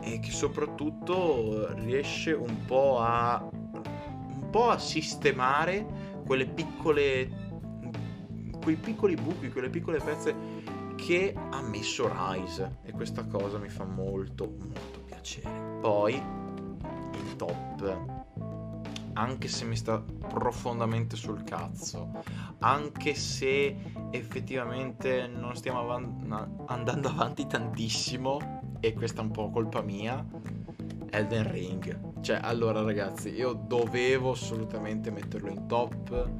e che soprattutto riesce un po' a un po' a sistemare quelle piccole quei piccoli buchi, quelle piccole pezze che ha messo Rise e questa cosa mi fa molto molto piacere. Poi il top anche se mi sta profondamente sul cazzo, anche se effettivamente non stiamo avan- andando avanti tantissimo, e questa è un po' colpa mia, Elden Ring. Cioè, allora ragazzi, io dovevo assolutamente metterlo in top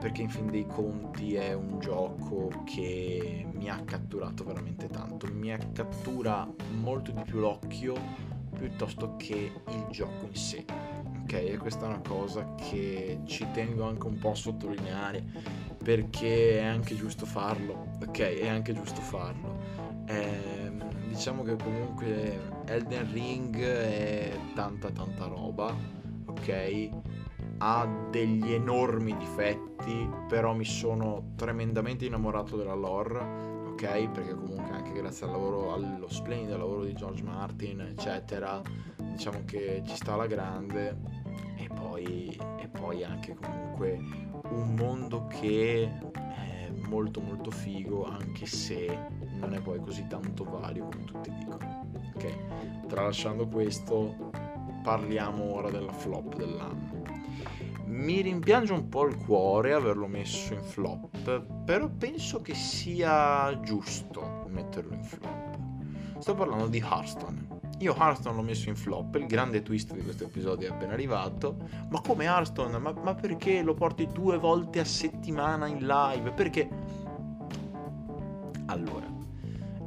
perché in fin dei conti è un gioco che mi ha catturato veramente tanto, mi cattura molto di più l'occhio piuttosto che il gioco in sé ok? E questa è una cosa che ci tengo anche un po' a sottolineare perché è anche giusto farlo, ok? È anche giusto farlo. Eh, diciamo che comunque Elden Ring è tanta tanta roba, ok? Ha degli enormi difetti, però mi sono tremendamente innamorato della lore, ok? Perché comunque anche grazie al lavoro, allo splendido lavoro di George Martin, eccetera, diciamo che ci sta alla grande e poi, e poi anche comunque un mondo che è molto molto figo anche se non è poi così tanto valio come tutti dicono ok tralasciando questo parliamo ora della flop dell'anno mi rimpiange un po' il cuore averlo messo in flop però penso che sia giusto metterlo in flop sto parlando di Hearthstone io Hearthstone l'ho messo in flop, il grande twist di questo episodio è appena arrivato. Ma come Hearthstone? Ma, ma perché lo porti due volte a settimana in live? Perché...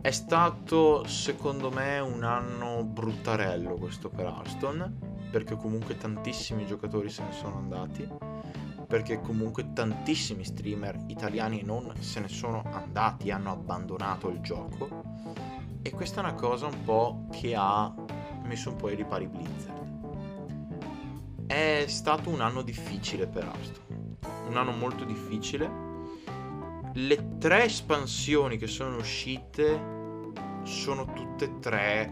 È stato secondo me un anno bruttarello questo per Hearthstone, perché comunque tantissimi giocatori se ne sono andati, perché comunque tantissimi streamer italiani non se ne sono andati, hanno abbandonato il gioco e questa è una cosa un po' che ha messo un po' ai ripari Blizzard. È stato un anno difficile per Hearthstone, un anno molto difficile. Le tre espansioni che sono uscite sono tutte e tre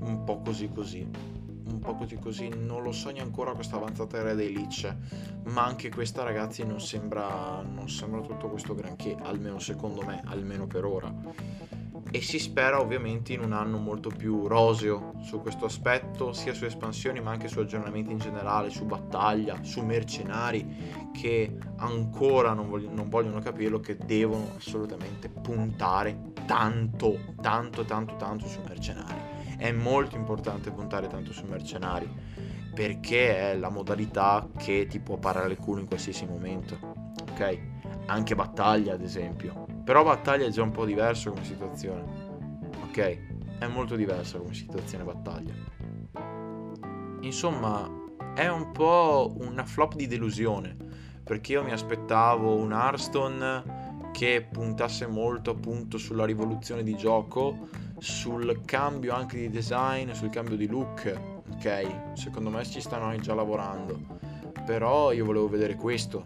un po' così così. Un po' così così, non lo so ancora questa avanzata era dei Lich, ma anche questa ragazzi non sembra, non sembra tutto questo granché, almeno secondo me, almeno per ora e si spera ovviamente in un anno molto più roseo su questo aspetto, sia su espansioni ma anche su aggiornamenti in generale, su battaglia, su mercenari che ancora non, voglio, non vogliono capirlo, che devono assolutamente puntare tanto, tanto, tanto, tanto su mercenari. È molto importante puntare tanto su mercenari perché è la modalità che ti può parare il culo in qualsiasi momento, ok? Anche battaglia ad esempio però battaglia è già un po' diverso come situazione. Ok? È molto diversa come situazione battaglia. Insomma, è un po' una flop di delusione. Perché io mi aspettavo un Hearthstone che puntasse molto appunto sulla rivoluzione di gioco, sul cambio anche di design, sul cambio di look. Ok? Secondo me ci stanno già lavorando. Però io volevo vedere questo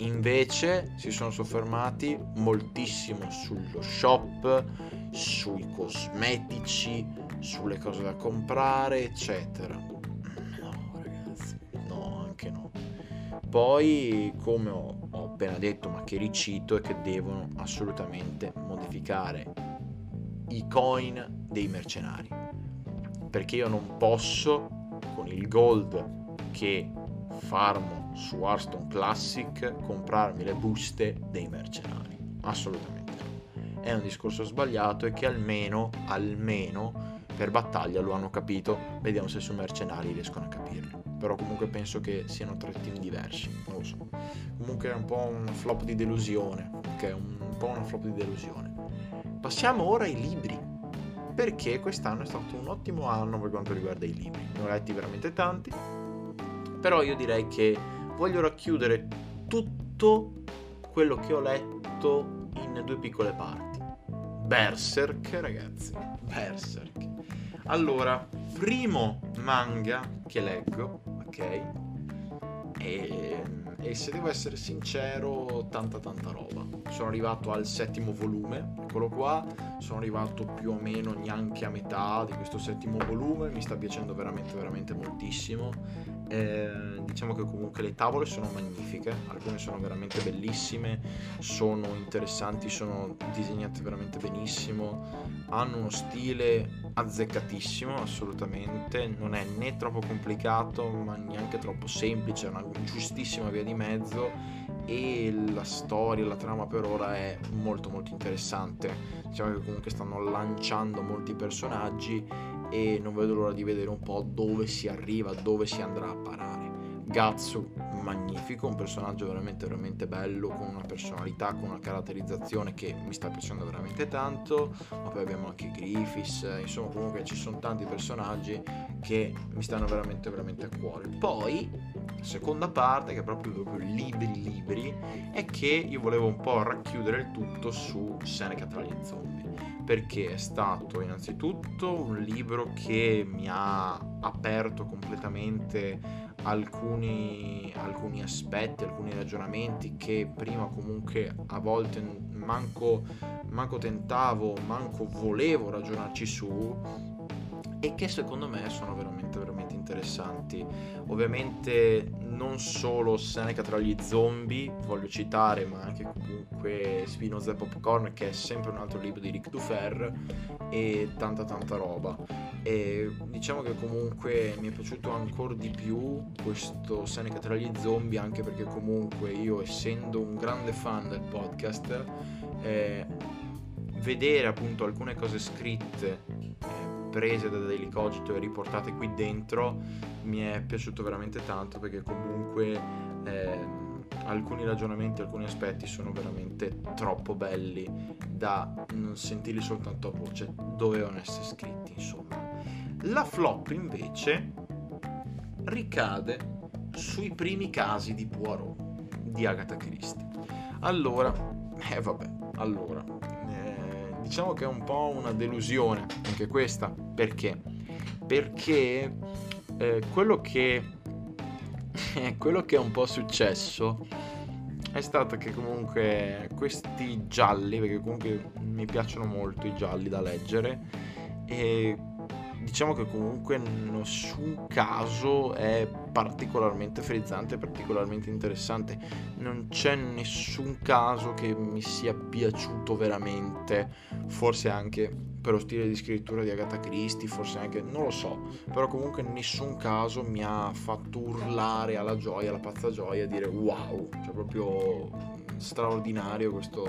Invece si sono soffermati moltissimo sullo shop, sui cosmetici, sulle cose da comprare, eccetera. No, ragazzi, no, anche no. Poi, come ho, ho appena detto, ma che ricito, è che devono assolutamente modificare i coin dei mercenari. Perché io non posso, con il gold che farmo su Hearthstone Classic comprarmi le buste dei mercenari. Assolutamente. È un discorso sbagliato e che almeno, almeno per battaglia lo hanno capito. Vediamo se su mercenari riescono a capirlo. Però comunque penso che siano tre team diversi. Non lo so. Comunque è un po' un flop di delusione. Ok, un po' una flop di delusione. Passiamo ora ai libri. Perché quest'anno è stato un ottimo anno per quanto riguarda i libri. Ne ho letti veramente tanti. Però io direi che voglio racchiudere tutto quello che ho letto in due piccole parti. Berserk, ragazzi, Berserk. Allora, primo manga che leggo, ok? E, e, se devo essere sincero, tanta tanta roba. Sono arrivato al settimo volume, eccolo qua, sono arrivato più o meno neanche a metà di questo settimo volume, mi sta piacendo veramente veramente moltissimo eh, diciamo che comunque le tavole sono magnifiche, alcune sono veramente bellissime, sono interessanti, sono disegnate veramente benissimo, hanno uno stile azzeccatissimo assolutamente, non è né troppo complicato ma neanche troppo semplice, è una giustissima via di mezzo e la storia, la trama per ora è molto molto interessante. Diciamo che comunque stanno lanciando molti personaggi e non vedo l'ora di vedere un po' dove si arriva, dove si andrà a parare. Gatsu, magnifico, un personaggio veramente veramente bello, con una personalità, con una caratterizzazione che mi sta piacendo veramente tanto, ma poi abbiamo anche Griffiths, insomma comunque ci sono tanti personaggi che mi stanno veramente veramente a cuore. Poi, seconda parte, che è proprio, proprio libri libri, è che io volevo un po' racchiudere il tutto su Seneca tra gli zombie perché è stato innanzitutto un libro che mi ha aperto completamente alcuni, alcuni aspetti, alcuni ragionamenti che prima comunque a volte manco, manco tentavo, manco volevo ragionarci su e che secondo me sono veramente veramente interessanti. Ovviamente non solo Seneca tra gli zombie, voglio citare, ma anche comunque Spinoza e Popcorn, che è sempre un altro libro di Rick Dufer, e tanta tanta roba. E diciamo che comunque mi è piaciuto ancora di più questo Seneca tra gli zombie, anche perché comunque io, essendo un grande fan del podcast, eh, vedere appunto alcune cose scritte eh, prese da Daily Cogito e riportate qui dentro mi è piaciuto veramente tanto perché comunque eh, alcuni ragionamenti, alcuni aspetti sono veramente troppo belli da non sentirli soltanto a voce, dovevano essere scritti insomma. La flop invece ricade sui primi casi di Poirot di Agatha Christie. Allora, eh vabbè, allora, diciamo che è un po' una delusione anche questa. Perché? Perché eh, quello che [LAUGHS] quello che è un po' successo è stato che comunque questi gialli, perché comunque mi piacciono molto i gialli da leggere, e diciamo che comunque nessun caso è particolarmente frizzante, particolarmente interessante. Non c'è nessun caso che mi sia piaciuto veramente, forse anche per lo stile di scrittura di Agatha Christie, forse anche, non lo so, però comunque nessun caso mi ha fatto urlare alla gioia, alla pazza gioia, dire wow, cioè proprio straordinario questo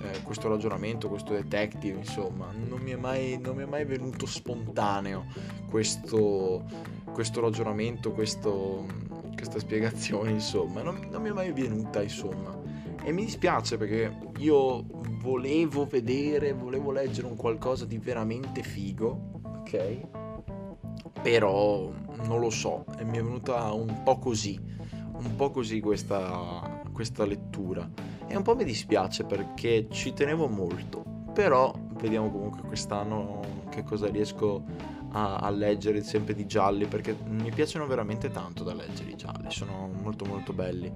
eh, questo ragionamento, questo detective, insomma, non mi è mai, mi è mai venuto spontaneo questo, questo ragionamento, questo, questa spiegazione, insomma, non, non mi è mai venuta, insomma. E mi dispiace perché io volevo vedere, volevo leggere un qualcosa di veramente figo, ok? Però non lo so, e mi è venuta un po' così, un po' così questa, questa lettura e un po' mi dispiace perché ci tenevo molto, però vediamo comunque quest'anno che cosa riesco a, a, leggere sempre di gialli perché mi piacciono veramente tanto da leggere i gialli, sono molto molto belli,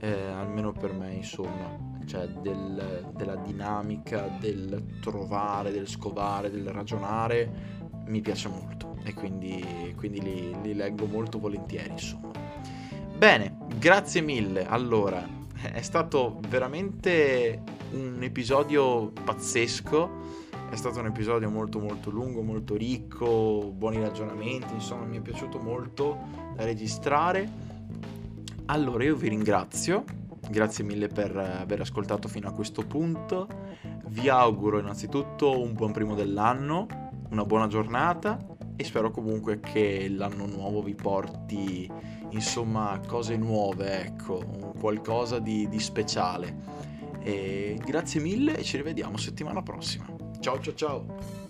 eh, almeno per me insomma, cioè del, della dinamica, del trovare, del scovare, del ragionare, mi piace molto e quindi, quindi li, li leggo molto volentieri insomma. Bene, grazie mille. Allora, è stato veramente un episodio pazzesco. È stato un episodio molto molto lungo, molto ricco, buoni ragionamenti, insomma mi è piaciuto molto da registrare. Allora io vi ringrazio, grazie mille per aver ascoltato fino a questo punto. Vi auguro innanzitutto un buon primo dell'anno, una buona giornata e spero comunque che l'anno nuovo vi porti insomma cose nuove, ecco, qualcosa di, di speciale. E grazie mille e ci rivediamo settimana prossima. Ciao ciao ciao!